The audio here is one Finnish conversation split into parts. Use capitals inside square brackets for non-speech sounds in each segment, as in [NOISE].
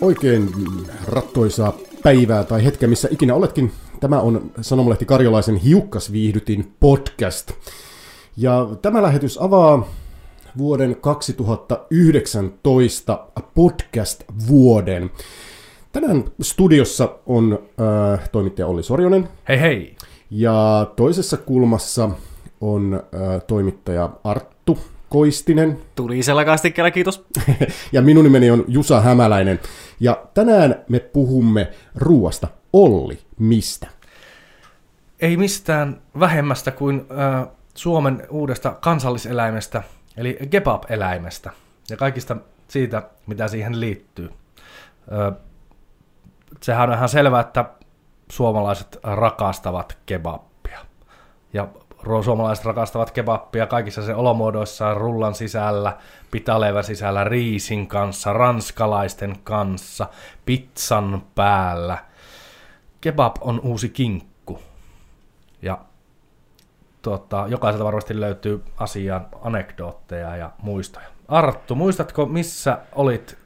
Oikein rattoisaa päivää tai hetkeä, missä ikinä oletkin. Tämä on Sanomalehti Karjalaisen hiukkasviihdytin podcast. Ja tämä lähetys avaa vuoden 2019 podcast-vuoden. Tänään studiossa on äh, toimittaja Olli Sorjonen. Hei hei! Ja toisessa kulmassa on äh, toimittaja Arttu Koistinen. Tulisella kastikkeella, kiitos. [LAUGHS] ja minun nimeni on Jusa Hämäläinen. Ja tänään me puhumme ruuasta. Olli, mistä? Ei mistään vähemmästä kuin äh, Suomen uudesta kansalliseläimestä, eli kebab-eläimestä. Ja kaikista siitä, mitä siihen liittyy. Äh, sehän on ihan selvää, että suomalaiset rakastavat kebappia. Ja suomalaiset rakastavat kebappia kaikissa sen olomuodoissaan, rullan sisällä, pitaleivän sisällä, riisin kanssa, ranskalaisten kanssa, pizzan päällä. Kebab on uusi kinkku. Ja tuota, jokaiselta varmasti löytyy asiaan anekdootteja ja muistoja. Arttu, muistatko missä olit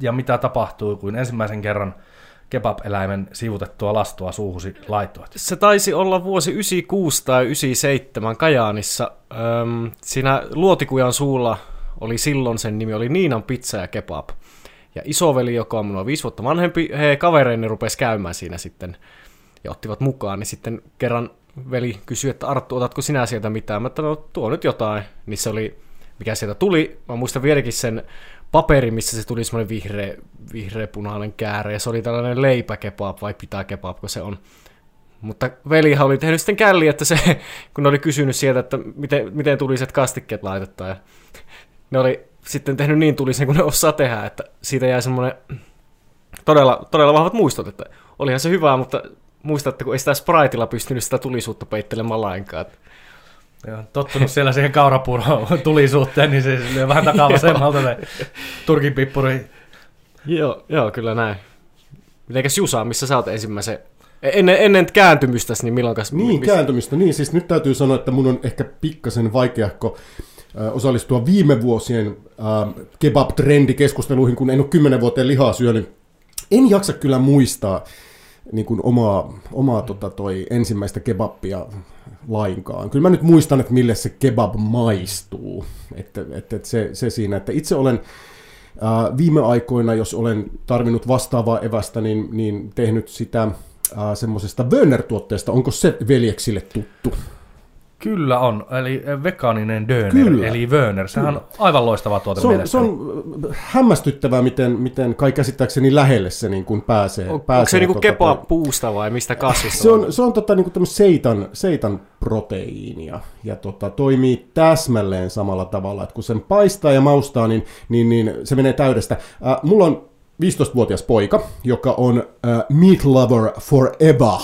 ja mitä tapahtui, kun ensimmäisen kerran – kebab-eläimen sivutettua lastua suuhusi laittoit? Se taisi olla vuosi 96 tai 97 Kajaanissa. Öm, siinä Luotikujan suulla oli silloin sen nimi oli Niinan pizza ja kebab. Ja isoveli, joka on minua viisi vuotta vanhempi, he kavereini rupesi käymään siinä sitten ja ottivat mukaan. Niin sitten kerran veli kysyi, että Arttu, otatko sinä sieltä mitään? Mä että no tuo nyt jotain. Niin se oli, mikä sieltä tuli. Mä muistan vieläkin sen paperi, missä se tuli semmoinen vihreä, vihreä-punainen käärä, ja se oli tällainen leipäkebab vai pitää kebab, kun se on. Mutta velihan oli tehnyt sitten källi, että se, [LAUGHS] kun ne oli kysynyt sieltä, että miten, miten tuliset kastikkeet laitetaan, ja ne oli sitten tehnyt niin tulisen kuin ne osaa tehdä, että siitä jäi semmoinen todella, todella vahvat muistot, että olihan se hyvää, mutta muistatte, kun ei sitä Spritella pystynyt sitä tulisuutta peittelemään lainkaan. Joo, tottunut siellä siihen kaurapuuron [LAUGHS] tulisuuteen, niin se lyö vähän takaa [LAUGHS] vasemmalta se turkin pippuri. Joo, joo, kyllä näin. Mitenkäs Jusa, missä sä oot ensimmäisen Ennen, ennen kääntymystä, niin milloin kas... Niin, missä... kääntymistä, niin siis nyt täytyy sanoa, että mun on ehkä pikkasen vaikeahko osallistua viime vuosien äh, kebab-trendikeskusteluihin, kun en ole kymmenen vuoteen lihaa syönyt. En jaksa kyllä muistaa niin kuin omaa, omaa tota toi ensimmäistä kebappia lainkaan. Kyllä mä nyt muistan, että mille se kebab maistuu. Että, että, että se, se siinä, että itse olen ää, viime aikoina, jos olen tarvinnut vastaavaa evästä, niin, niin tehnyt sitä semmoisesta Wörner-tuotteesta. Onko se veljeksille tuttu? Kyllä on, eli vegaaninen döner, Kyllä. eli Wörner. Sehän Kyllä. on aivan loistava tuote se on, se on hämmästyttävää, miten, miten kai käsittääkseni lähelle se niin kuin pääsee. On, pääsee onko se niin kuin tota, kepa puusta vai mistä kasvista? Se on, se on tota, niin kuin seitan, seitan proteiinia ja tota, toimii täsmälleen samalla tavalla, että kun sen paistaa ja maustaa, niin, niin, niin se menee täydestä. Äh, mulla on 15-vuotias poika, joka on äh, meat lover forever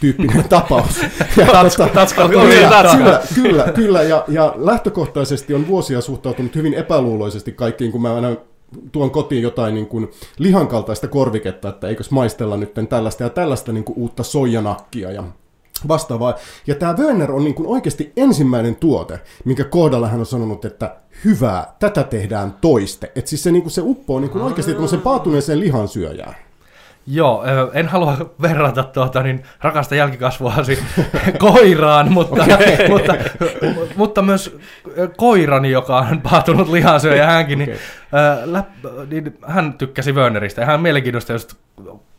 tyyppinen [LAUGHS] tapaus. Ja, Tatska, tatska, kyllä, kyllä, kyllä, ja, ja lähtökohtaisesti on vuosia suhtautunut hyvin epäluuloisesti kaikkiin, kun mä aina tuon kotiin jotain niin kuin lihankaltaista korviketta, että eikös maistella nyt tällaista ja tällaista niin kuin uutta soijanakkia ja vastaavaa. Ja tämä Werner on niin kuin oikeasti ensimmäinen tuote, minkä kohdalla hän on sanonut, että hyvää, tätä tehdään toiste. Että siis se, niin kuin se uppoo niin kuin oikeasti tämmöiseen paatuneeseen lihansyöjään. Joo, en halua [LAUGHS] verrata tuota, niin rakasta jälkikasvuasi [LAUGHS] koiraan, mutta, okay. [LAUGHS] mutta, mutta myös koirani, joka on paatunut lihansyöjä hänkin, niin, okay. läp, niin hän tykkäsi Werneristä ja hän mielenkiintoista just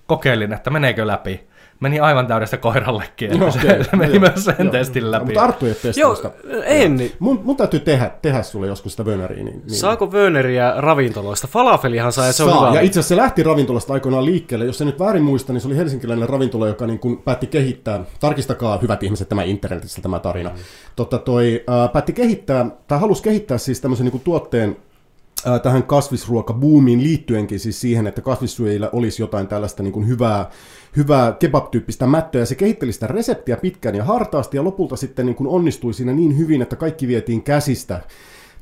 kokeilin, että meneekö läpi meni aivan täydestä koirallekin, että no, okay, se, se [LAUGHS] meni joo, myös sen joo, testin läpi. Mutta Arttu ei ole Joo, en. Niin. Mun, mun täytyy tehdä, tehdä sulle joskus sitä Werneriä. Niin, niin. Saako Werneriä ravintoloista? Falafelihan saa, ja se saa. on hyvä. Ja itse asiassa se lähti ravintolasta aikoinaan liikkeelle. Jos se nyt väärin muista, niin se oli helsinkiläinen ravintola, joka niin kuin päätti kehittää, tarkistakaa hyvät ihmiset tämä internetissä tämä tarina, mm. Totta toi, äh, päätti kehittää, tai halusi kehittää siis tämmöisen niin kuin tuotteen, tähän kasvisruokabuumiin liittyenkin siis siihen, että kasvissyöjillä olisi jotain tällaista niin kuin hyvää, hyvää kebab-tyyppistä mättöä. Ja se kehitteli sitä reseptiä pitkään ja hartaasti ja lopulta sitten niin kuin onnistui siinä niin hyvin, että kaikki vietiin käsistä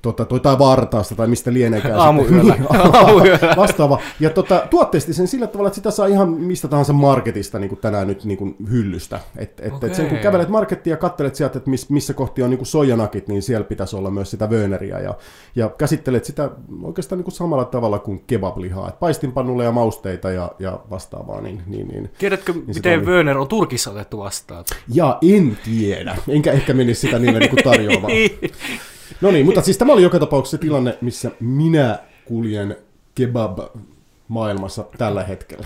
tota, toi, tai Vartaasta tai mistä lieneekään. Aamuyöllä. Niin, [LAUGHS] Aamuyöllä. vastaava. Ja tota, tuotteisti sen sillä tavalla, että sitä saa ihan mistä tahansa marketista niin kuin tänään nyt niin kuin hyllystä. Et, et, Okei. et sen kun kävelet markettia ja katselet sieltä, että miss, missä kohti on niin kuin soijanakit, niin siellä pitäisi olla myös sitä Werneriä. Ja, ja käsittelet sitä oikeastaan niin kuin samalla tavalla kuin kebablihaa. Et paistinpannulle ja mausteita ja, ja vastaavaa. Niin, niin, niin. Tiedätkö, se miten. Wörner on Turkissa otettu vastaan? Ja en tiedä. Enkä ehkä menisi sitä niille [LAUGHS] niin kuin tarjoamaan. No niin, mutta siis tämä oli joka tapauksessa se tilanne, missä minä kuljen kebab-maailmassa tällä hetkellä.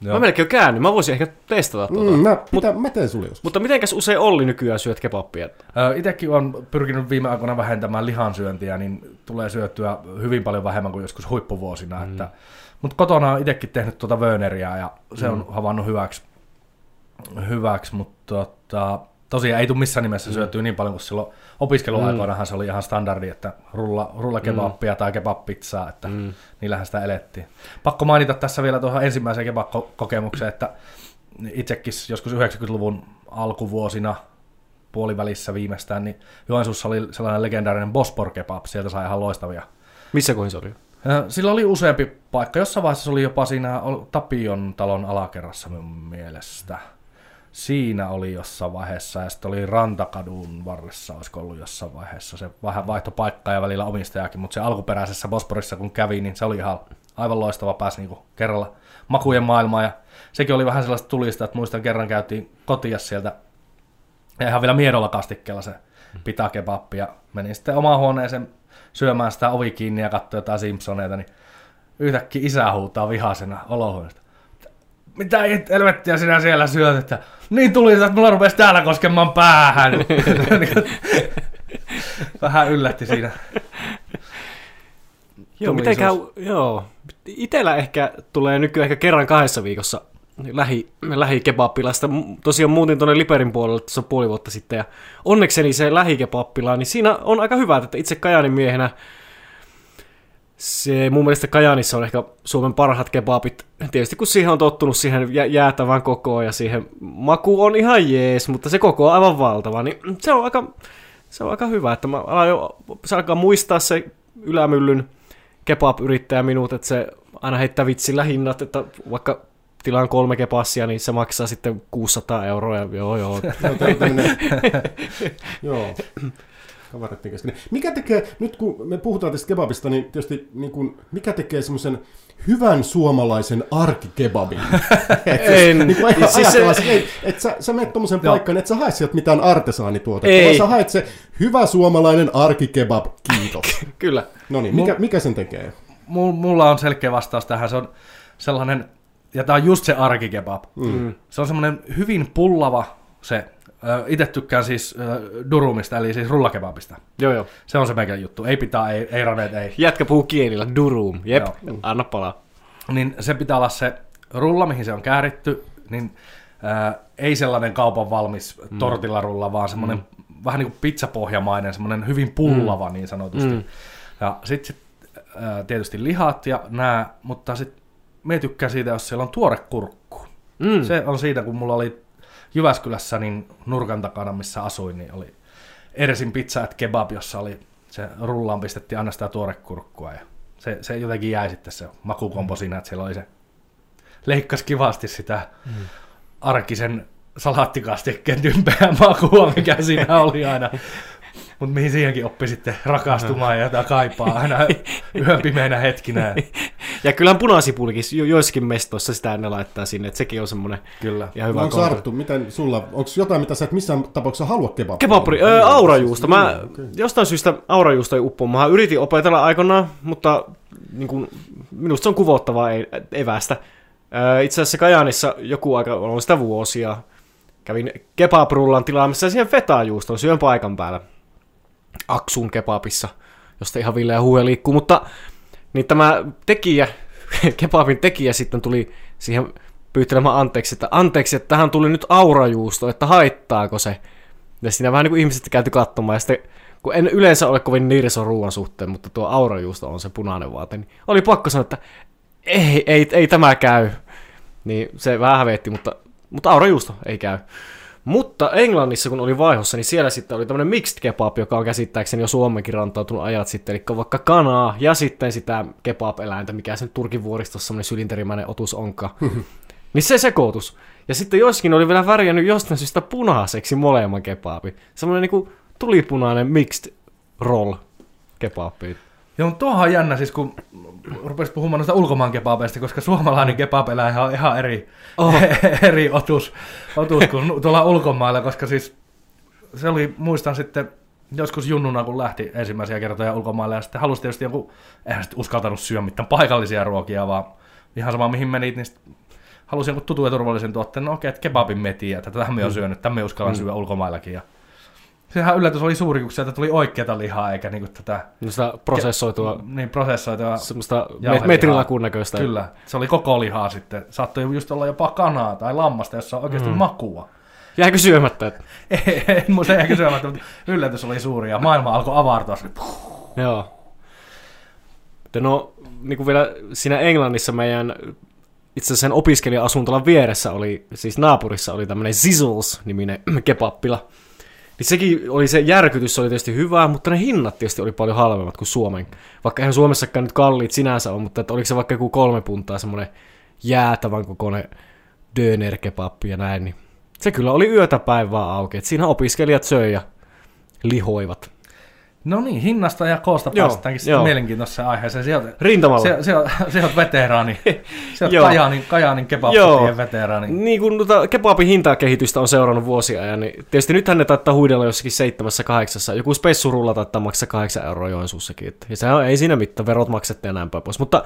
Mä melkein jo käänny, mä voisin ehkä testata tuota. Mm, mä, pitä, mä teen sulle joskus. Mutta mitenkäs usein Olli nykyään syöt kebabia? Itsekin on pyrkinyt viime aikoina vähentämään lihansyöntiä, niin tulee syötyä hyvin paljon vähemmän kuin joskus huippuvuosina. Mm. Että, mutta kotona on itsekin tehnyt tuota Werneriä ja se on havainnut hyväksi, hyväksi mutta tota, tosiaan ei tule missään nimessä syötyä niin paljon kuin silloin opiskeluaikoinahan se oli ihan standardi, että rulla, rulla kebappia tai kebab-pizzaa, että mm. niillähän sitä elettiin. Pakko mainita tässä vielä tuohon ensimmäiseen kebab-kokemukseen, että itsekin joskus 90-luvun alkuvuosina puolivälissä viimeistään, niin Joensuussa oli sellainen legendaarinen Bospor kebab, sieltä sai ihan loistavia. Missä kohin se oli? Sillä oli useampi paikka, jossain vaiheessa se oli jopa siinä Tapion talon alakerrassa mun mielestä. Siinä oli jossain vaiheessa, ja sitten oli Rantakadun varressa, olisiko ollut jossain vaiheessa. Se vähän vaihtoi paikkaa ja välillä omistajakin, mutta se alkuperäisessä Bosporissa kun kävi, niin se oli ihan aivan loistava pääsi niinku kerralla makujen maailmaan. Ja sekin oli vähän sellaista tulista, että muistan kerran käytiin kotia sieltä ja ihan vielä miedolla kastikkeella se pitää kebappi ja menin sitten omaan huoneeseen syömään sitä ovi kiinni ja katsoin jotain Simpsoneita, niin yhtäkkiä isä huutaa vihasena olohuoneesta. Mitä it- helvettiä sinä siellä syöt, että niin tuli, että mulla rupesi täällä koskemaan päähän. [LAUGHS] Vähän yllätti siinä. Joo, Tuli miten käy, isos. joo. Itellä ehkä tulee nykyään ehkä kerran kahdessa viikossa lähi, lähikebappilasta. Tosiaan muutin tuonne Liperin puolelle tuossa puoli vuotta sitten, ja onnekseni se lähikebappila, niin siinä on aika hyvä, että itse Kajaanin miehenä se mun mielestä Kajaanissa on ehkä Suomen parhaat kebabit. Tietysti kun siihen on tottunut siihen jä- jäätävän kokoon ja siihen maku on ihan jees, mutta se koko on aivan valtava, niin se on aika, se on aika hyvä, että mä alan jo, se alkaa muistaa se ylämyllyn kebab-yrittäjä minut, että se aina heittää vitsillä hinnat, että vaikka tilaan kolme kebassia, niin se maksaa sitten 600 euroa, ja joo joo. [LAUGHS] [LAUGHS] Joo. Kavereiden kesken. Mikä tekee, nyt kun me puhutaan tästä kebabista, niin tietysti niin kun, mikä tekee semmoisen hyvän suomalaisen arkikebabin? [LAUGHS] et En. Niin kuin Siis siis se- se, ei, et sä, sä menet tommosen Joo. paikkaan, et sä hae sieltä mitään artesaanituotetta, Ei. vaan sä haet se hyvä suomalainen arkikebab, kiitos. [LAUGHS] Kyllä. No niin, mikä, mikä sen tekee? Mul- Mulla on selkeä vastaus tähän. Se on sellainen, ja tää on just se arkikebab. Mm. Se on semmoinen hyvin pullava se. Itse tykkään siis durumista, eli siis rullakebabista. Joo joo. Se on se meidän juttu. Ei pitää, ei, ei raneet, ei. Jätkä puhuu kielillä, durum. Jep, Joo. anna palaa. Niin se pitää olla se rulla, mihin se on kääritty, niin ää, ei sellainen kaupan valmis mm. tortillarulla, vaan semmoinen mm. vähän niin kuin pizzapohjamainen, semmoinen hyvin pullava mm. niin sanotusti. Mm. Ja sitten sit, ää, tietysti lihat ja nämä, mutta sitten me tykkään siitä, jos siellä on tuore kurkku. Mm. Se on siitä, kun mulla oli Jyväskylässä niin nurkan takana, missä asuin, niin oli Ersin pizza at kebab, jossa oli se rullaan pistettiin aina sitä tuorekurkkua ja se, se jotenkin jäi sitten se makukompo siinä, että siellä oli se leikkasi kivasti sitä mm. arkisen salaattikastikkeen tympeää makua, mikä siinä oli aina. Mutta mihin siihenkin oppi sitten rakastumaan ja jota kaipaa aina yön pimeänä hetkinä. [LAUGHS] Ja kyllähän punasipulikin jo, joissakin mestoissa sitä ne laittaa sinne, että sekin on semmoinen Kyllä. ihan hyvä No, onko Arttu, miten sulla, onko jotain, mitä sä et missään tapauksessa halua kebabia? Kebabpuri, öö, aurajuusto. Mä Joo, okei. jostain syystä aurajuusto ei uppoa. Mä yritin opetella aikoinaan, mutta niin kun, minusta se on kuvottavaa ei, evästä. Öö, itse asiassa Kajaanissa joku aika, on sitä vuosia, kävin kebabrullan tilaamassa ja siihen fetajuuston syön paikan päällä. Aksun kebabissa, josta ihan villeä huuja liikkuu, mutta niin tämä tekijä, [LAUGHS] kebabin tekijä sitten tuli siihen pyytelemään anteeksi, että anteeksi, että tähän tuli nyt aurajuusto, että haittaako se. Ja siinä vähän niin kuin ihmiset käyty katsomaan, ja sitten kun en yleensä ole kovin nirso ruoan suhteen, mutta tuo aurajuusto on se punainen vaate, niin oli pakko sanoa, että ei, ei, ei tämä käy. Niin se vähän hävetti, mutta, mutta aurajuusto ei käy. Mutta Englannissa, kun oli vaihossa, niin siellä sitten oli tämmöinen mixed kebab, joka on käsittääkseni jo Suomenkin rantautunut ajat sitten, eli vaikka kanaa ja sitten sitä kebab-eläintä, mikä se nyt Turkin vuoristossa semmoinen sylinterimäinen otus onkaan. [LAUGHS] niin se sekoitus. Ja sitten joskin oli vielä värjännyt jostain syystä punaiseksi molemman kebabi. Semmoinen niinku tulipunainen mixed roll kebabi. Joo, mutta tuohan on jännä siis, kun rupesit puhumaan noista ulkomaan kebabeista, koska suomalainen kebabeläinhän on ihan eri, oh. [LAUGHS] eri otus, otus kuin tuolla ulkomailla, koska siis se oli, muistan sitten, joskus junnuna, kun lähti ensimmäisiä kertoja ulkomaille, ja sitten halusi tietysti joku, eihän sitten uskaltanut syödä mitään paikallisia ruokia, vaan ihan sama mihin menit, niin halusin joku tutun ja turvallisen tuotteen, no okei, että kebabin metiä, että tätä me on syönyt, tämä me uskallan mm. syödä ulkomaillakin, ja Sehän yllätys oli suuri, kun sieltä tuli oikeata lihaa, eikä niinku tätä... No sitä prosessoitua... Ke- niin, prosessoitua... Semmoista metrilakun näköistä. Kyllä, se oli koko lihaa sitten. Saattoi just olla jopa kanaa tai lammasta, jossa on oikeasti mm. makua. Jääkö syömättä? ei, ei, se jääkö syömättä, mutta yllätys oli suuri ja maailma alkoi avartua. Joo. No, niin kuin vielä siinä Englannissa meidän itse asiassa sen opiskelija-asuntolan vieressä oli, siis naapurissa oli tämmöinen Zizzles-niminen [CLEARS THROAT] kebappila. Niin sekin oli se järkytys, oli tietysti hyvää, mutta ne hinnat tietysti oli paljon halvemmat kuin Suomen. Vaikka eihän Suomessakaan nyt kalliit sinänsä on, mutta että oliko se vaikka joku kolme puntaa semmoinen jäätävän kokoinen dönerkepappi ja näin, niin se kyllä oli yötä päivää auki. Et siinä opiskelijat söi ja lihoivat. No niin, hinnasta ja koosta päästäänkin sitten mielenkiintoiseen aiheeseen. Sieltä, Rintamalla. Se, se, se on veteraani. [LAUGHS] Se on Kajaanin, Kajaanin kebabsotien veteraani. Niin kun tuota kebabin hintakehitystä on seurannut vuosia ajan, niin tietysti nythän ne taittaa huidella jossakin seitsemässä kahdeksassa. Joku spessurulla taittaa maksaa kahdeksan euroa Joensuussakin. Ja se on, ei siinä mitään, verot näin päin pois. Mutta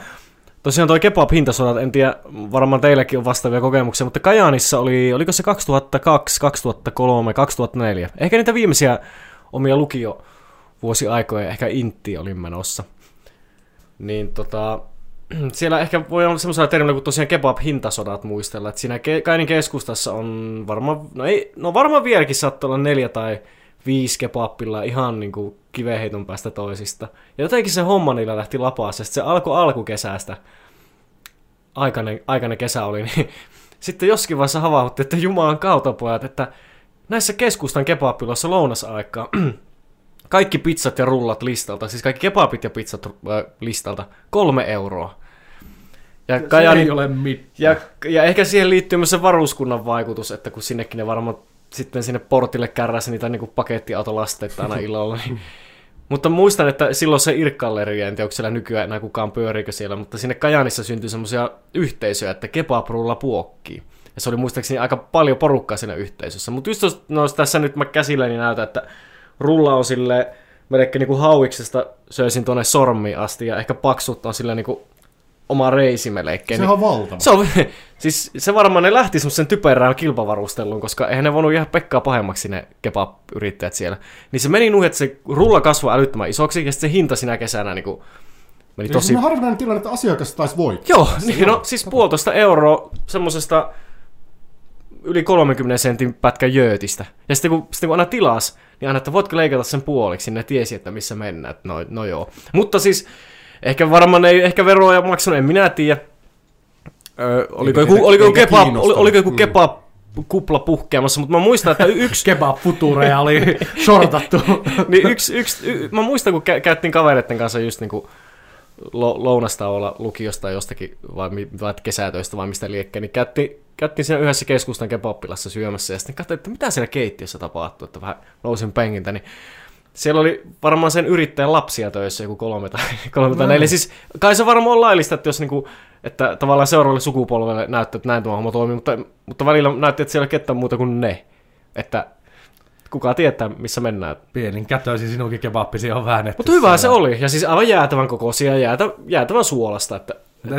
tosiaan toi kebab-hintasodat, en tiedä, varmaan teilläkin on vastaavia kokemuksia, mutta Kajaanissa oli, oliko se 2002, 2003, 2004? Ehkä niitä viimeisiä omia lukio vuosi aikoja ehkä Intti olin menossa. Niin tota, [CLEARS THROAT] siellä ehkä voi olla semmoisella termillä kuin tosiaan kebab-hintasodat muistella, että siinä Kainin keskustassa on varmaan, no, ei, no varmaan vieläkin saattaa olla neljä tai viisi kebabilla ihan niin kuin kiveheiton päästä toisista. Ja jotenkin se homma niillä lähti lapaassa, se alkoi alkukesästä, aikainen, aikainen kesä oli, niin [LAUGHS] sitten joskin vaiheessa havahdutti, että Jumalan kautta pojat, että näissä keskustan kebabiloissa lounasaikaa [CLEARS THROAT] kaikki pizzat ja rullat listalta, siis kaikki kebabit ja pizzat äh, listalta, kolme euroa. Ja, se Kajani, ei ole mitään. Ja, ja ehkä siihen liittyy myös se varuskunnan vaikutus, että kun sinnekin ne varmaan sitten sinne portille kärräsi niitä niin pakettiautolasteita aina [LAUGHS] illalla, niin mutta muistan, että silloin se Irkkalleri, en tiedä, onko siellä nykyään enää kukaan pyöriikö siellä, mutta sinne Kajanissa syntyi semmoisia yhteisöjä, että kebabrulla puokkii. Ja se oli muistaakseni aika paljon porukkaa siinä yhteisössä. Mutta just no, tässä nyt mä käsilläni näytän, että rulla on sille melkein niin kuin hauiksesta söisin tuonne sormiin asti ja ehkä paksut on sille niin kuin oma reisi melkein. Se on valtava. Se, on, [LAUGHS] siis se varmaan ne lähti semmoisen typerään kilpavarusteluun, koska eihän ne voinut jäädä Pekkaa pahemmaksi ne kebab-yrittäjät siellä. Niin se meni nuh, että se rulla kasvoi älyttömän isoksi ja sitten se hinta sinä kesänä niin kuin meni tosi... Se on harvinainen tilanne, että asiakas taisi voittaa. Joo, niin, no siis puolitoista euroa semmoisesta yli 30 sentin pätkä jöötistä. Ja sitten kun, sitten kun aina tilas, niin aina, että voitko leikata sen puoliksi, niin ne tiesi, että missä mennään. No, no joo. Mutta siis, ehkä varmaan ei ehkä veroja maksanut, en minä tiedä. Öö, oliko, joku, oliko, joku kebab, oli, oliko joku mm. kebab kupla puhkeamassa, mutta mä muistan, että yksi... [LAUGHS] kebab futureja oli [LAUGHS] sortattu. [LAUGHS] niin yksi, yksi, y, mä muistan, kun kä- käyttiin kavereiden kanssa just niinku lounasta olla lukiosta jostakin, vai, vai kesätöistä vai mistä liekkeen, niin käytiin, käytiin siinä yhdessä keskustan kebappilassa syömässä, ja sitten katsoin, että mitä siellä keittiössä tapahtuu, että vähän nousin penkiltä, niin siellä oli varmaan sen yrittäjän lapsia töissä joku kolme tai, [LAUGHS] kolme tai no. neljä. Siis kai se varmaan on laillista, että jos niinku, että tavallaan seuraavalle sukupolvelle näyttää, että näin tuo homma toimii, mutta, mutta välillä näytti, että siellä ei ole ketään muuta kuin ne. Että kuka tietää, missä mennään. Pienin kätöisin sinunkin kebappisi on väännetty. Mutta hyvä se oli, ja siis aivan jäätävän kokoisia ja jäätä, jäätävän suolasta. Että...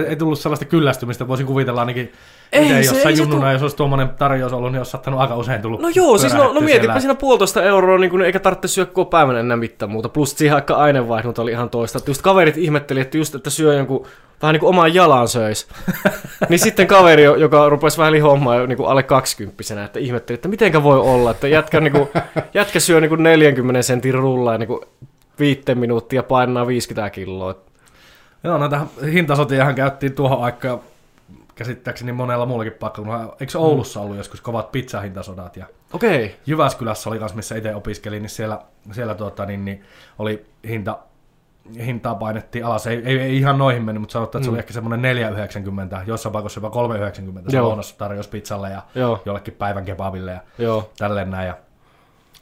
Ei tullut sellaista kyllästymistä, voisin kuvitella ainakin ei, se, jossain ei junnuna, se jos olisi tuommoinen tarjous ollut, niin olisi saattanut aika usein tullut No joo, siis no, no mietipä siinä puolitoista euroa, niin kun eikä tarvitse syödä koko päivän enää mitään muuta. Plus siihen aika aineenvaihdunta oli ihan toista. Että just kaverit ihmetteli, että just, että syö jonkun vähän niin kuin omaan jalan söis. [LAUGHS] niin sitten kaveri, joka rupesi vähän lihoamaan niin kuin alle kaksikymppisenä, että ihmetteli, että mitenkä voi olla, että jätkä, niin kuin, [LAUGHS] jätkä syö niin kuin 40 sentin rullaa niin kuin viitteen minuuttia painaa 50 kiloa. Joo, näitä hintasotiahan käyttiin tuohon aikaan käsittääkseni monella muullakin paikalla. Eikö Oulussa ollut joskus kovat pizzahintasodat? Ja Okei. Jyväskylässä oli kanssa, missä itse opiskelin, niin siellä, siellä tuota, niin, niin oli hinta, hintaa painettiin alas. Ei, ei, ei ihan noihin mennyt, mutta sanottiin, että se oli ehkä semmoinen 4,90, jossain paikassa jopa 3,90 se tarjosi pizzalle ja Joo. jollekin päivän kebabille ja Joo. tälleen näin. Ja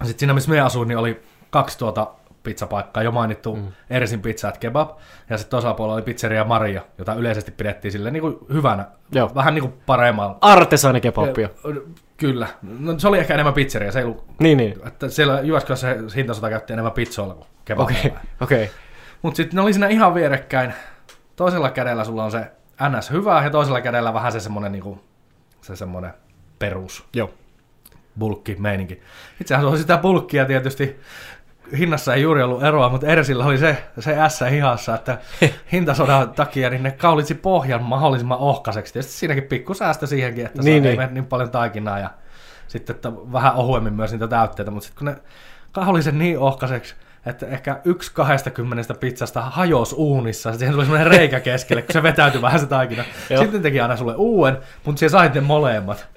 sitten siinä, missä me asuin, niin oli kaksi tuota pizzapaikkaa, jo mainittu mm. Ersin Pizza at Kebab, ja sitten toisella puolella oli Pizzeria Maria, jota yleisesti pidettiin sille niin kuin hyvänä, Joo. vähän niin kuin paremmalla. Artesaanikebappia. Kyllä. No, se oli ehkä enemmän pizzeria, se ei ollut, Niin, niin. että siellä Jyväskylässä se hintasota käytti enemmän pizzoilla kuin kebabilla. Okei. Okay. Okei. Okay. Mutta sitten ne oli siinä ihan vierekkäin. Toisella kädellä sulla on se NS hyvä, ja toisella kädellä vähän se semmonen, niinku, se semmonen perus Joo. bulkki meininki. Itsehän se oli sitä bulkkia tietysti, hinnassa ei juuri ollut eroa, mutta Ersillä oli se, se S hihassa, että [LAUGHS] hintasodan takia niin ne kaulitsi pohjan mahdollisimman ohkaiseksi. Tietysti siinäkin pikku säästö siihenkin, että Niin, niin, ei niin. mene niin paljon taikinaa ja sitten että vähän ohuemmin myös niitä täytteitä, mutta sitten kun ne kauli sen niin ohkaiseksi, että ehkä yksi 20 pizzasta hajosi uunissa, ja siihen tuli semmoinen reikä keskelle, kun se vetäytyi vähän se taikina. [LAUGHS] Sitten teki aina sulle uuden, mutta siellä sait ne molemmat.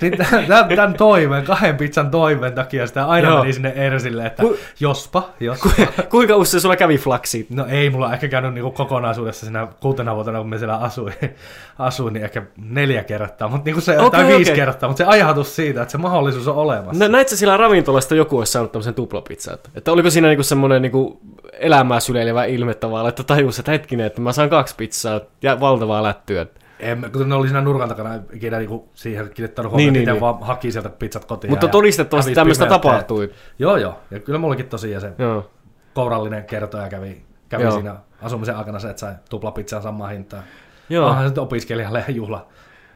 Sitten tämän, tämän toiveen, kahden pizzan toiveen takia sitä aina Joo. meni sinne Ersille, että Ku- jospa, jospa. Kuinka usein sulla kävi flaksi? No ei mulla ehkä käynyt niinku kokonaisuudessa siinä kuutena vuotena, kun me siellä asuin, asuin niin ehkä neljä kertaa, mutta niinku se, Okei, tai viisi okei. kertaa, mutta se ajatus siitä, että se mahdollisuus on olemassa. Nä, näit sä sillä ravintolasta joku olisi saanut tämmöisen tuplapizzan? Että, että oliko siinä niinku semmoinen niinku elämää syleilevä ilme tavallaan, että tajus, että hetkinen, että mä saan kaksi pizzaa ja valtavaa lättyä. En, kun ne oli siinä nurkan takana, ikinä niinku siihen kiinnittänyt huomiota, niin, niin, niin. vaan haki sieltä pizzat kotiin. Mutta todistettavasti tämmöistä tapahtui. Joo, joo. Ja kyllä mullakin tosiaan se Joo. kourallinen kertoja kävi, kävi Joo. siinä asumisen aikana se, että sai tuplapizzan samaa hintaa. Joo. Onhan se nyt opiskelijalle [LAUGHS] juhla,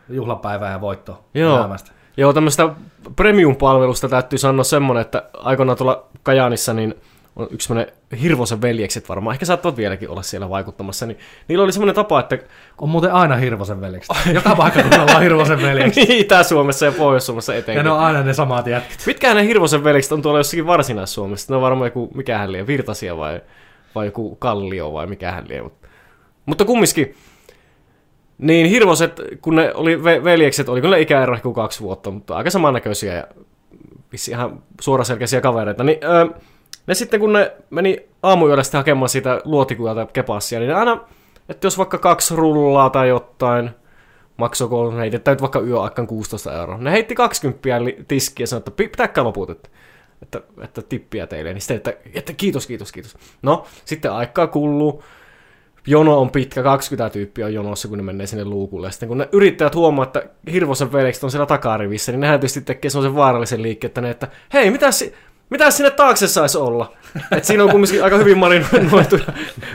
juhlapäivä ja voitto Joo. elämästä. Joo, tämmöistä premium-palvelusta täytyy sanoa semmoinen, että aikoinaan tuolla Kajaanissa niin on yksi semmoinen Hirvosen veljekset varmaan, ehkä saattavat vieläkin olla siellä vaikuttamassa, niin niillä oli semmoinen tapa, että On muuten aina Hirvosen veljeksi. [LAUGHS] Joka paikkakunnalla on Hirvosen veljeksi. [LAUGHS] Itä-Suomessa ja Pohjois-Suomessa Ja etenkin. ne on aina ne samat jätkät. Mitkähän ne Hirvosen veljekset on tuolla jossakin Varsinais-Suomessa? Ne on varmaan joku, mikähän liian, Virtasia vai, vai joku Kallio vai mikähän liian. Mutta, mutta kumminkin, niin Hirvoset, kun ne oli ve- veljekset, oli kyllä ikäero ehkä kaksi vuotta, mutta aika samannäköisiä ja ihan suoraselkäisiä kavereita, niin öö, ne sitten kun ne meni aamuyöllä sitten hakemaan siitä luotikujalta kepassia, niin ne aina, että jos vaikka kaksi rullaa tai jotain, maksoiko, ne heitetään nyt vaikka yöaikaan 16 euroa. Ne heitti 20 li- tiskiä ja sanoi, että pi- pitäkää loput, että, että, että tippiä teille. Niin sitten, että, että kiitos, kiitos, kiitos. No, sitten aikaa kuluu. Jono on pitkä, 20 tyyppiä on jonossa, kun ne menee sinne luukulle. Sitten kun ne yrittäjät huomaa, että Hirvosen veljekset on siellä takarivissä, niin nehän tietysti tekee sellaisen vaarallisen liikkeen, että ne, että hei, mitä, si- mitä sinne taakse saisi olla? Et siinä on kumminkin aika hyvin marinoituja,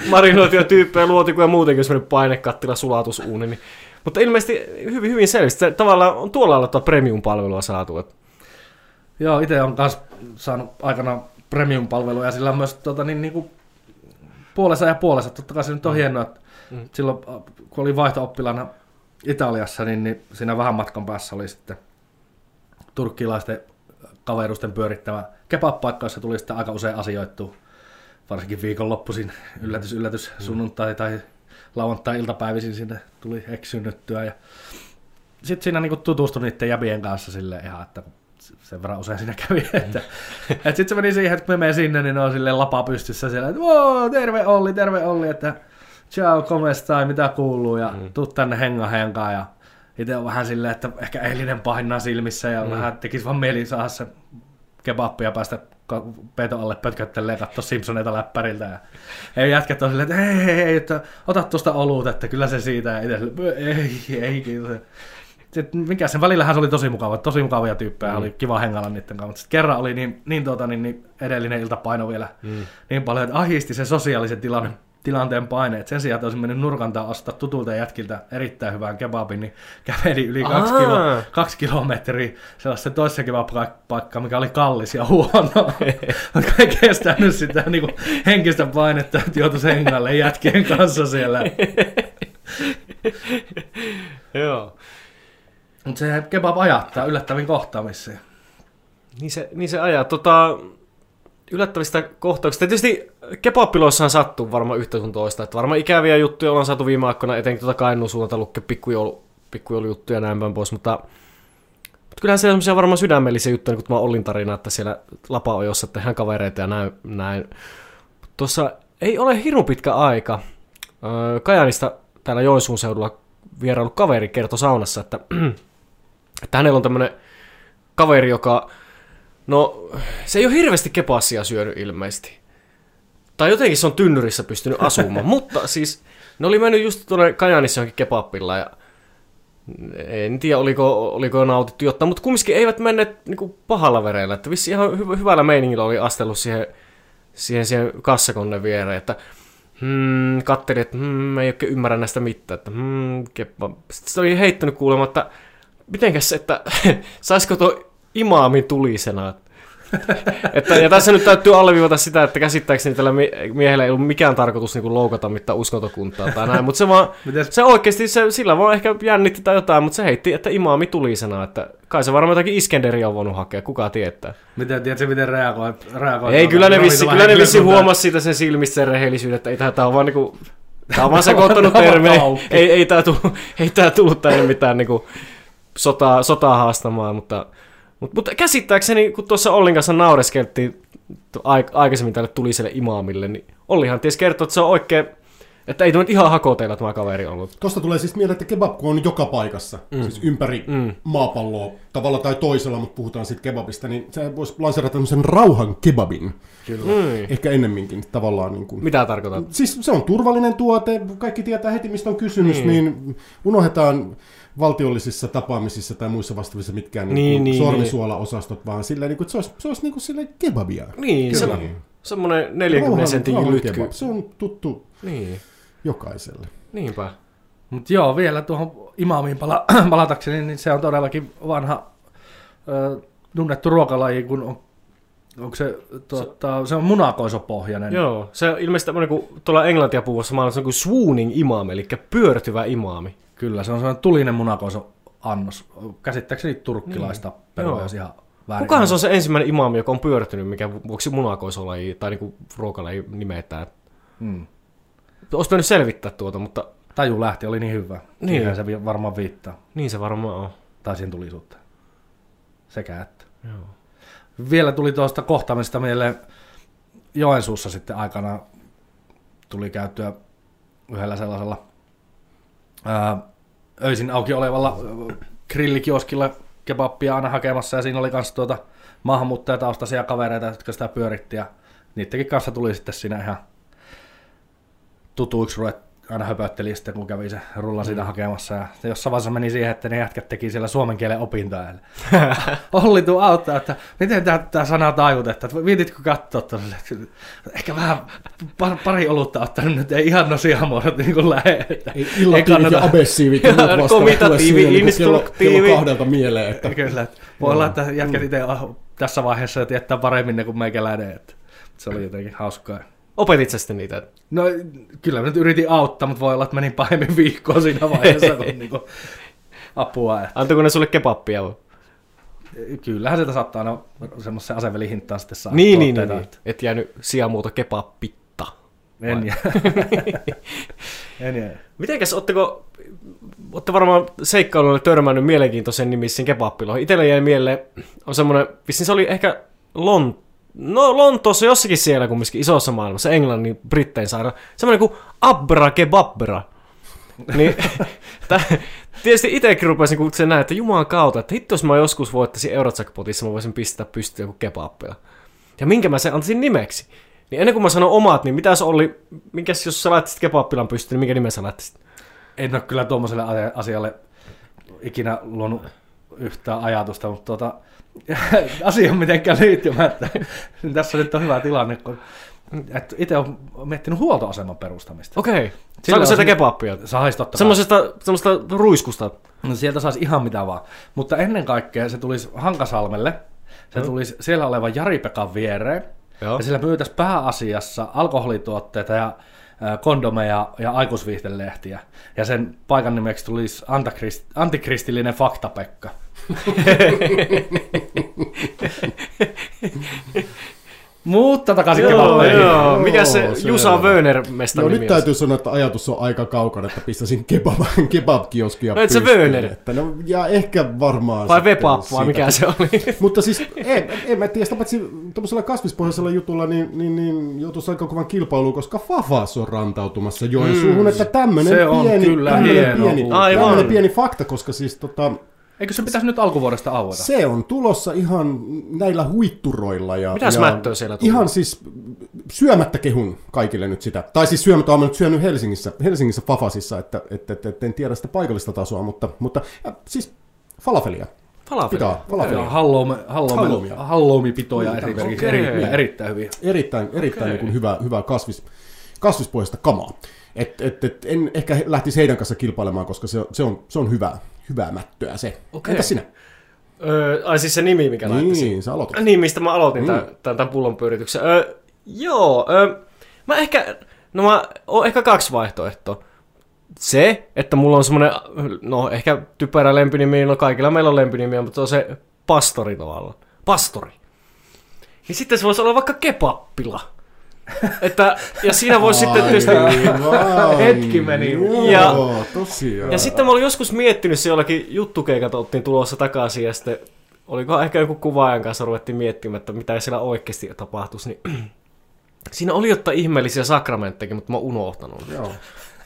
marinoituja tyyppejä, luotikuja ja muutenkin semmoinen painekattila, sulatusuuni. Niin. Mutta ilmeisesti hyvin, hyvin selvästi. Se tavallaan on tuolla lailla tuota premium-palvelua saatu. Et, Joo, itse on myös saanut aikana premium-palveluja, sillä on myös tota, niin, niin kuin puolessa ja puolessa. Totta kai se nyt on hienoa, että Mm. silloin äh, kun oli vaihto-oppilana Italiassa, niin, niin siinä vähän matkan päässä oli sitten turkkilaisten kaverusten pyörittämä kebab-paikka, jossa tuli sitten aika usein asioittua. Varsinkin viikonloppuisin yllätys, yllätys, sunnuntai tai lauantai-iltapäivisin sinne tuli eksynyttyä. Ja sitten siinä niinku tutustui niiden jäbien kanssa sille ihan, että sen verran usein siinä kävi, että, että sitten se meni siihen, että kun me menee sinne, niin ne on silleen lapa pystyssä siellä, että "Wow, terve Olli, terve Olli, että ciao, come stai, mitä kuuluu, ja mm. tuu tänne henga henkaan, ja itse vähän silleen, että ehkä eilinen pahinna silmissä, ja mm. vähän tekisi vaan mieli saada se kebappi ja päästä peiton alle pötköttelee ja katsoa Simpsoneita läppäriltä. Ja ei jätkät on silleen, että hei, hei, hei, että ota tuosta olut, että kyllä se siitä. Ja itse ei, ei, kiitos. Sitten mikä sen välillähän se oli tosi mukava, tosi mukavia tyyppejä, mm. oli kiva hengalla niiden kanssa, mutta sitten kerran oli niin, niin, tuota, niin, niin edellinen ilta paino vielä mm. niin paljon, että ahisti se sosiaalisen tilanne, tilanteen paine, että sen sijaan, että olisin mennyt nurkan taa ostaa tutulta jätkiltä erittäin hyvän kebabin, niin käveli yli kaksi, Aa. kilo, kaksi kilometriä sellaista toisessa kebab-paikkaa, mikä oli kallis ja huono. [LAUGHS] Mutta ei kestänyt sitä niin kuin henkistä painetta, että joutui hengalle jätkien kanssa siellä. [LAUGHS] Joo. Mutta se kebab ajattaa yllättävin kohtaamisiin. Niin se, niin se ajaa. Tota, yllättävistä kohtauksista. Tietysti kebappiloissahan sattuu varmaan yhtä sun toista. Että varmaan ikäviä juttuja ollaan saatu viime aikoina, etenkin tuota Kainuun suunnalta lukke pikkujoulu, pikkujoulujuttuja ja näin päin pois, mutta, mutta kyllähän se on semmoisia varmaan sydämellisiä juttuja, niin kuin tämä Ollin tarina, että siellä Lapaojossa tehdään kavereita ja näin. näin. Tuossa ei ole hirveän pitkä aika. Öö, Kajanista täällä Joensuun seudulla vierailu kaveri kertoi saunassa, että, [CLEARS THROAT] että hänellä on tämmöinen kaveri, joka, no se ei ole hirveästi kepassia syönyt ilmeisesti. Tai jotenkin se on tynnyrissä pystynyt asumaan, [LAUGHS] mutta siis ne oli mennyt just tuonne Kajanissa johonkin kebabilla ja en tiedä, oliko, oliko nautittu jotain, mutta kumminkin eivät menneet niin kuin pahalla verellä. Että vissi ihan hy- hyvällä meiningillä oli astellut siihen, siihen, siihen kassakoneen viereen, että hmm, katteli, että hmm, ei oikein ymmärrä näistä mitään, että hmm, keppa. Sitten se oli heittänyt kuulemma, että mitenkäs, että [LAUGHS] saisiko tuo imaamin tulisena, että, ja tässä nyt täytyy alleviivata sitä, että käsittääkseni tällä miehellä ei ollut mikään tarkoitus niin kuin loukata mitään uskontokuntaa tai näin, mutta se, vaan, se oikeasti, se, sillä vaan ehkä jännitti tai jotain, mutta se heitti, että imaami tulisena, että kai se varmaan jotakin Iskenderi on voinut hakea, kuka tietää. Miten, tiedätkö, miten reagoi? reagoi ei, kyllä ne vissi, kyllä ne vissi huomasi siitä sen silmistä sen rehellisyyden, että ei tämä on vaan niinku, Tämä on vaan sekoittanut termi. Ei, ei, tämä tullut, ei tämä tullut tänne mitään niinku sotaa, sotaa haastamaan, mutta mutta mut käsittääkseni, kun tuossa Ollin kanssa naureskeltiin aikaisemmin tälle tuliselle imaamille, niin Ollihan ties kertoo, että se on oikein, että ei tämä ihan hakoteilla tämä kaveri ollut. Tuosta tulee siis mieleen, että kebab on joka paikassa, mm. siis ympäri mm. maapalloa tavalla tai toisella, mutta puhutaan sitten kebabista, niin se voisi lanserata tämmöisen rauhan kebabin. Kyllä. Mm. Ehkä ennemminkin tavallaan. Niin kuin... Mitä tarkoitat? Siis se on turvallinen tuote, kaikki tietää heti mistä on kysymys, niin, niin unohdetaan valtiollisissa tapaamisissa tai muissa vastaavissa mitkään niin, niin, niin, sormisuolaosastot, niin. vaan silleen, niin kuin, että se olisi, se olisi niin kuin silleen kebabia. Niin, se, semmoinen 40 rauhan, sentin lytky. Kebab. Se on tuttu niin. jokaiselle. Niinpä. Mutta joo, vielä tuohon imaamiin pala- [CLEARS THROAT] palatakseni, niin se on todellakin vanha ö, tunnettu ruokalaji, kun on Onko se, tuota, se on munakoisopohjainen? Joo, se on ilmeisesti tämmöinen kuin tuolla englantia puhuessa maailmassa on kuin swooning imaami, eli pyörtyvä imaami. Kyllä, se on sellainen tulinen munakoiso annos. Käsittääkseni turkkilaista niin. perua, jos ihan väärin. Kukahan se on se ensimmäinen imaami, joka on pyörtynyt, mikä vuoksi munakoisolaji tai niinku ruokalaji nimetään? Hmm. Olisi pitänyt selvittää tuota, mutta... Taju lähti, oli niin hyvä. Niin. Siihen se varmaan viittaa. Niin se varmaan on. Tai siihen tulisuutta. Sekä että. Joo. Vielä tuli tuosta kohtaamista mieleen Joensuussa sitten aikana tuli käyttöä yhdellä sellaisella ää, öisin auki olevalla grillikioskilla kebappia aina hakemassa ja siinä oli myös tuota maahanmuuttajataustaisia kavereita, jotka sitä pyöritti ja niidenkin kanssa tuli sitten siinä ihan tutuiksi ruvet, aina höpötteli sitten, kun kävi se siitä mm. hakemassa. Ja jossain vaiheessa meni siihen, että ne jätkät teki siellä suomen kielen opintoja. [LAUGHS] Olli tuu auttaa, että miten tämä sana tajutetaan, että viititkö katsoa tuolle? Ehkä vähän pari olutta ottanut nyt, ei ihan no siamuodot niin kuin lähe. Illatiivit ja abessiivit ja muut vastaavat niin kello, kello kahdelta mieleen. Että... Kyllä, että voi olla, että jätkät itse tässä vaiheessa tietää paremmin ne kuin meikäläinen. Että se oli jotenkin hauskaa. Opetit sä sitten niitä? No kyllä mä nyt yritin auttaa, mutta voi olla, että menin pahemmin viikkoa siinä vaiheessa, kun [LAUGHS] niin kuin, apua. Että... Antoiko ne sulle kebappia? Kyllähän sieltä saattaa aina semmoisen asevelihintaan sitten saa Niin, niin, niin, niin. Et jäänyt sijamuuto kebappitta. En jää. [LAUGHS] en jää. Mitenkäs, ootteko, ootte varmaan seikkailuille törmännyt mielenkiintoisen nimissiin kebappiloihin. Itelle jäi mieleen, on semmoinen, vissiin se oli ehkä Lont No Lontoossa jossakin siellä kumminkin isossa maailmassa, Englannin, Brittein saada, semmoinen kuin Abra Kebabbra. niin, [LAUGHS] t- tietysti itsekin rupesin, kun se näin, että jumalan kautta, että hitto, jos mä joskus voittaisin Eurojackpotissa, mä voisin pistää pystyyn joku kebappila. Ja minkä mä sen antaisin nimeksi. Niin ennen kuin mä sanon omat, niin mitä se oli, minkäs jos sä laittaisit kebappilan pystyyn, niin minkä nimen sä laittaisit? En ole kyllä tuommoiselle asialle ikinä luonut yhtään ajatusta, mutta tuota, [LAUGHS] asia mitenkään liittymättä. Tässä nyt on hyvä tilanne, kun itse olen miettinyt huoltoaseman perustamista. Okei. Okay. Saako sieltä kebappia? Saisi totta Semmoisesta, semmoista ruiskusta? No sieltä saisi ihan mitä vaan. Mutta ennen kaikkea se tulisi Hankasalmelle. Se no. tulisi siellä olevan Jari-Pekan viereen. Joo. Ja sillä myytäisi pääasiassa alkoholituotteita ja kondomeja ja aikuisviihtelehtiä. Ja sen paikan nimeksi tulisi antikristillinen faktapekka. [LAUGHS] Mutta takaisin Joo, kebabeihin. joo. Mikä se Joo, Jusa. Wöner mestan No nimi nyt täytyy sanoa, että ajatus on aika kaukana, että pistäisin kebab, [LAUGHS] kebab-kioskia No et pystyyn, Wöner? Että no, ja ehkä varmaan Vai Vepap, vai mikä se oli? [LAUGHS] Mutta siis, en, en mä tiedä, sitä paitsi tuollaisella kasvispohjaisella jutulla, niin, niin, niin joutuisi aika kovan kilpailuun, koska Fafas on rantautumassa Joensuuhun, mm, että tämmönen se on pieni, kyllä tämmönen hieno pieni, tämmönen pieni fakta, koska siis tota, Eikö se pitäisi nyt alkuvuodesta aueta? se on tulossa ihan näillä huitturoilla. Ja, Mitäs ja mättöä siellä tulee? Ihan siis syömättä kehun kaikille nyt sitä. Tai siis syömättä olen nyt syönyt Helsingissä, Helsingissä Fafasissa, että, että, että, että en tiedä sitä paikallista tasoa, mutta, mutta ja, siis falafelia. Falafel. Pitää, falafelia. Halloumi, halloumi, Halloumia. halloumipitoja Mm, esimerkiksi. okei. Erittäin, erittäin hyviä. Erittäin, erittäin Okei. niin hyvää, hyvää kasvis, kasvispohjaista kamaa. Et, et, et, en ehkä lähtisi heidän kanssa kilpailemaan, koska se, on- se, on, se on hyvää, hyvää mättöä se. Okei. Entäs sinä? Öö, ai siis se nimi, mikä laittaisin. Niin, sä aloitat. Niin, mistä mä aloitin Mm. tämän, tämän, tämän pullon pyörityksen. Öö, joo, öö, mä ehkä, no mä oon ehkä kaksi vaihtoehtoa. Se, että mulla on semmonen, no ehkä typerä lempinimi, no kaikilla meillä on lempinimiä, mutta se on se pastori tavallaan. Pastori. Niin sitten se voisi olla vaikka kepappila. Että, ja siinä voisi sitten tietysti... Aivan. Hetki meni. Joo, Ja- tosiaan. Ja sitten mä olin joskus miettinyt se jollakin juttukeikat oltiin tulossa takaisin ja sitten olikohan ehkä joku kuvaajan kanssa ruvettiin miettimään, että mitä siellä oikeasti tapahtuisi, niin [CLEARS THROAT] siinä oli jotain ihmeellisiä sakramentteja, mutta mä oon unohtanut. Joo.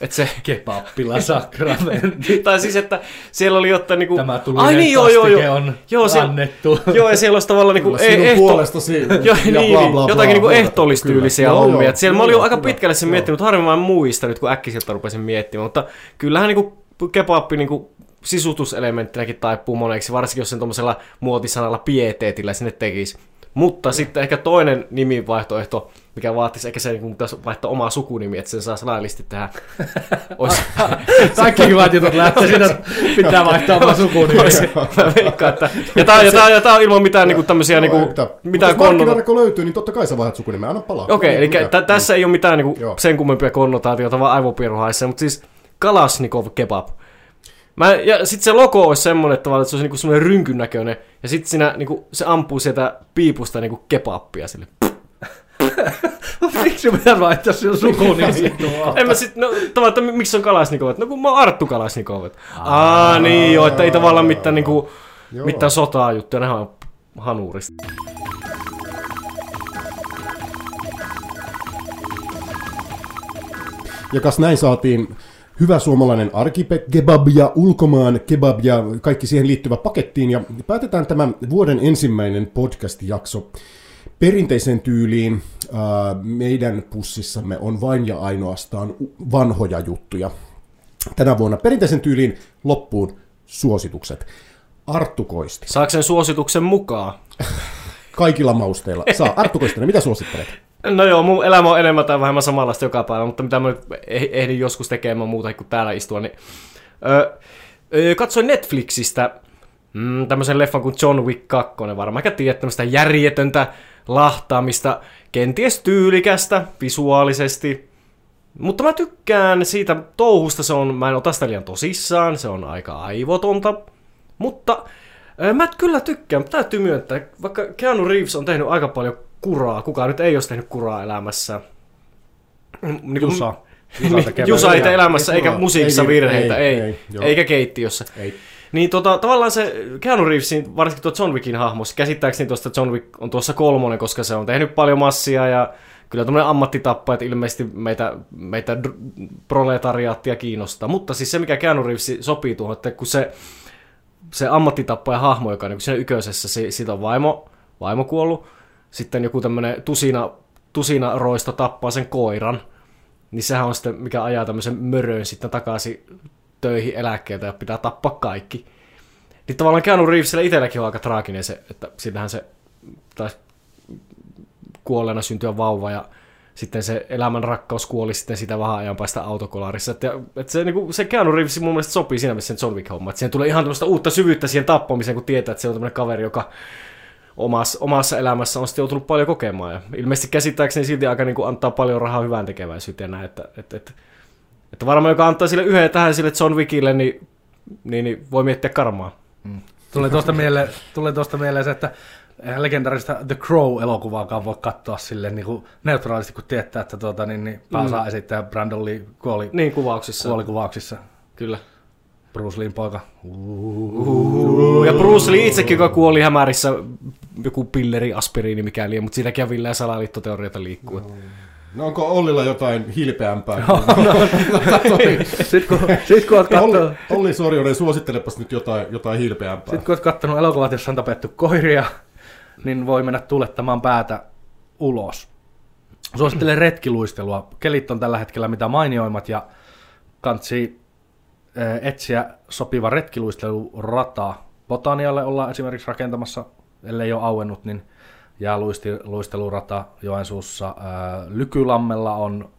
Et se, Kebappila sakramentti. tai siis, että siellä oli jotain niinku... Tämä tuli Ai niin, joo, joo, joo. on Joo, se- annettu. Joo, ja siellä olisi tavallaan niinku Kyllä sinun ehto, puolestasi [LAUGHS] Joo, ja niin, bla, bla, bla, jotakin niinku ehtoollistyylisiä. Joo, hommia. joo, siellä mä olin jo aika pitkälle sen Joo. miettinyt, mutta harvemmin mä en muista nyt, kun äkkiseltä rupesin miettimään. Mutta kyllähän niinku kebappi niinku sisutuselementtinäkin taipuu moneksi, varsinkin jos sen tuommoisella muotisanalla pieteetillä sinne tekisi. Mutta sitten ehkä toinen nimivaihtoehto, mikä vaatisi ehkä se, niin pitäisi vaihtaa omaa sukunimi, että sen saisi laillisesti tehdä. [LAUGHS] Olisi, Kaikki hyvät jutut lähtee siitä, että pitää vaihtaa oma sukunimi. olisi, mä veikkaan, että... Ja tää, ja tää, ja tää on ilman mitään niinku tämmöisiä niinku, mitään jos konnota. markkinarekko löytyy, niin totta kai sä vaihdat sukunimen. Anna palaa. Okei, eli Mikä? tä- tässä ei ole mitään niinku sen kummempia konnotaatioita, vaan aivopieruhaissa, mutta siis Kalasnikov kebab. Mä, ja sitten se logo olisi semmoinen, että, tavallaan, että se olisi niinku semmoinen rynkyn näköinen, ja sitten siinä niinku, se ampuu sieltä piipusta niinku kebappia sille. [LAUGHS] Miksi pitää vaihtaa sinun sukunimi? En mä sit, no tavallaan, että mi- miksi on Kalasnikov? No kun mä oon Arttu Kalasnikov. Aa, niin joo, että ei tavallaan mitään, niinku, mitään sotaa juttuja, nehän on hanurista. Ja kas näin saatiin hyvä suomalainen arkikebab ja ulkomaan kebab ja kaikki siihen liittyvä pakettiin. Ja päätetään tämä vuoden ensimmäinen podcast-jakso perinteisen tyyliin. Ää, meidän pussissamme on vain ja ainoastaan vanhoja juttuja. Tänä vuonna perinteisen tyyliin loppuun suositukset. Arttu Koisti. Saako sen suosituksen mukaan? Kaikilla mausteilla. Saa. Arttu Koistinen, mitä suosittelet? No joo, mun elämä on enemmän tai vähemmän samanlaista joka päivä, mutta mitä mä nyt eh- ehdin joskus tekemään muuta kuin täällä istua, niin... Öö, öö, katsoin Netflixistä mm, tämmöisen leffan kuin John Wick 2, varmaan. Ehkä tiedät tämmöistä järjetöntä lahtaamista, kenties tyylikästä visuaalisesti, mutta mä tykkään siitä touhusta, se on, mä en ota sitä liian tosissaan, se on aika aivotonta, mutta ö, mä kyllä tykkään, täytyy myöntää, vaikka Keanu Reeves on tehnyt aika paljon kuraa, kukaan nyt ei ole tehnyt kuraa elämässä. Niin kuin- Jusa. Niin, Jusa ei elämässä, eikä musiikissa Ei, virheitä, ei, ei, ei, ei eikä keittiössä. Ei. Niin tota, tavallaan se Keanu Reevesin, varsinkin tuo John Wickin hahmos, käsittääkseni tuosta John Wick on tuossa kolmonen, koska se on tehnyt paljon massia ja kyllä tämmöinen ammattitappa, että ilmeisesti meitä, meitä proletariaattia kiinnostaa. Mutta siis se, mikä Keanu Reeves sopii tuohon, että kun se, se ammattitappaja hahmo, joka on niin siinä yköisessä, se, siitä on vaimo, vaimo kuollut, sitten joku tämmöinen tusina, tusina roisto tappaa sen koiran, niin sehän on sitten, mikä ajaa tämmöisen mörön sitten takaisin töihin eläkkeeltä ja pitää tappaa kaikki. Niin tavallaan Keanu Reevesillä itselläkin on aika traaginen se, että sillähän se taisi kuolleena syntyä vauva ja sitten se elämän rakkaus kuoli sitten sitä vähän ajan päästä autokolarissa. Että, että se, niin se Keanu Reeves mun mielestä sopii siinä missä sen John Wick-homma. Että siihen tulee ihan tämmöistä uutta syvyyttä siihen tappamiseen, kun tietää, että se on tämmöinen kaveri, joka omassa, omassa elämässä on sitten joutunut paljon kokemaan. Ja ilmeisesti käsittääkseni silti aika niin kuin antaa paljon rahaa hyvään tekeväisyyteen. Näin, että, että, että, että varmaan joka antaa sille yhden tähän sille John Wickille, niin, niin, niin voi miettiä karmaa. Tulee tuosta mieleen, tulee tuosta mieleen se, että eihän legendaarista The Crow-elokuvaakaan voi katsoa silleen niin kuin neutraalisti, kun tietää, että tuota, niin, niin pääosaa mm. esittää Brandon Lee kuoli, Niin, kuvauksissa. kuoli kuvauksissa. Kyllä. Bruce Leen poika. Uh, ja Bruce Lee itsekin, joka kuoli hämärissä joku pilleri, aspiriini, mikäli, mutta siinäkin on villää salaliittoteorioita liikkuu. No onko Ollilla jotain hilpeämpää? [LAUGHS] Sitten kun, sit kun oot Olli, kattonut, Olli Sorjonen, suosittelepas nyt jotain, jotain hilpeämpää. sit kun oot kattonut elokuvat, jossa on tapettu koiria, niin voi mennä tulettamaan päätä ulos. Suosittelen retkiluistelua. Kelit on tällä hetkellä mitä mainioimmat ja kansi etsiä sopiva retkiluistelurata. Botanialle ollaan esimerkiksi rakentamassa, ellei ole auennut, niin jää luisti, luistelurata Joensuussa. Lykylammella on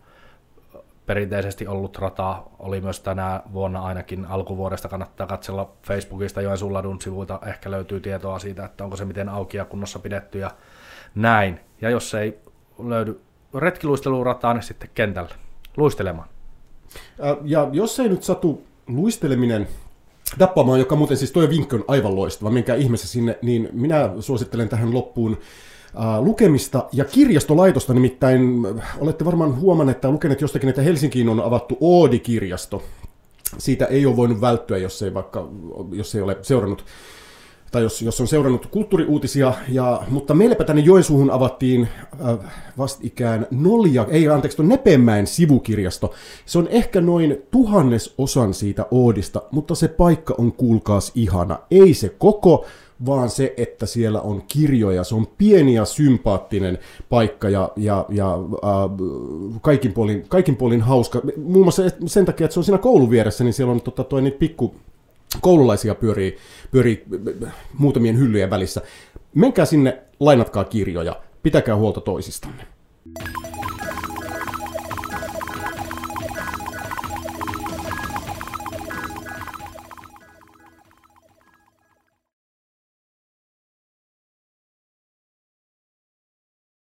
perinteisesti ollut rata, oli myös tänä vuonna ainakin alkuvuodesta. Kannattaa katsella Facebookista Joensuun ladun sivuilta, ehkä löytyy tietoa siitä, että onko se miten auki ja kunnossa pidetty ja näin. Ja jos ei löydy retkiluistelurataa, niin sitten kentälle luistelemaan. Ja jos ei nyt satu luisteleminen tappamaan, joka muuten siis toi vinkki on aivan loistava, menkää ihmeessä sinne, niin minä suosittelen tähän loppuun ää, lukemista ja kirjastolaitosta, nimittäin äh, olette varmaan huomanneet tai lukeneet jostakin, että Helsinkiin on avattu Oodi-kirjasto. Siitä ei ole voinut välttyä, jos ei, vaikka, jos ei ole seurannut tai jos, jos on seurannut kulttuuriuutisia, ja, mutta meilläpä tänne Joensuuhun avattiin äh, vastikään Nolja, ei anteeksi, tuon Nepemäen sivukirjasto. Se on ehkä noin tuhannes osan siitä Oodista, mutta se paikka on kuulkaas ihana. Ei se koko, vaan se, että siellä on kirjoja. Se on pieni ja sympaattinen paikka ja, ja, ja äh, kaikin, puolin, kaikin puolin hauska. Muun muassa sen takia, että se on siinä koulun vieressä, niin siellä on tota, toi niitä pikku koululaisia pyörii, pyörii muutamien hyllyjen välissä. Menkää sinne, lainatkaa kirjoja, pitäkää huolta toisistanne.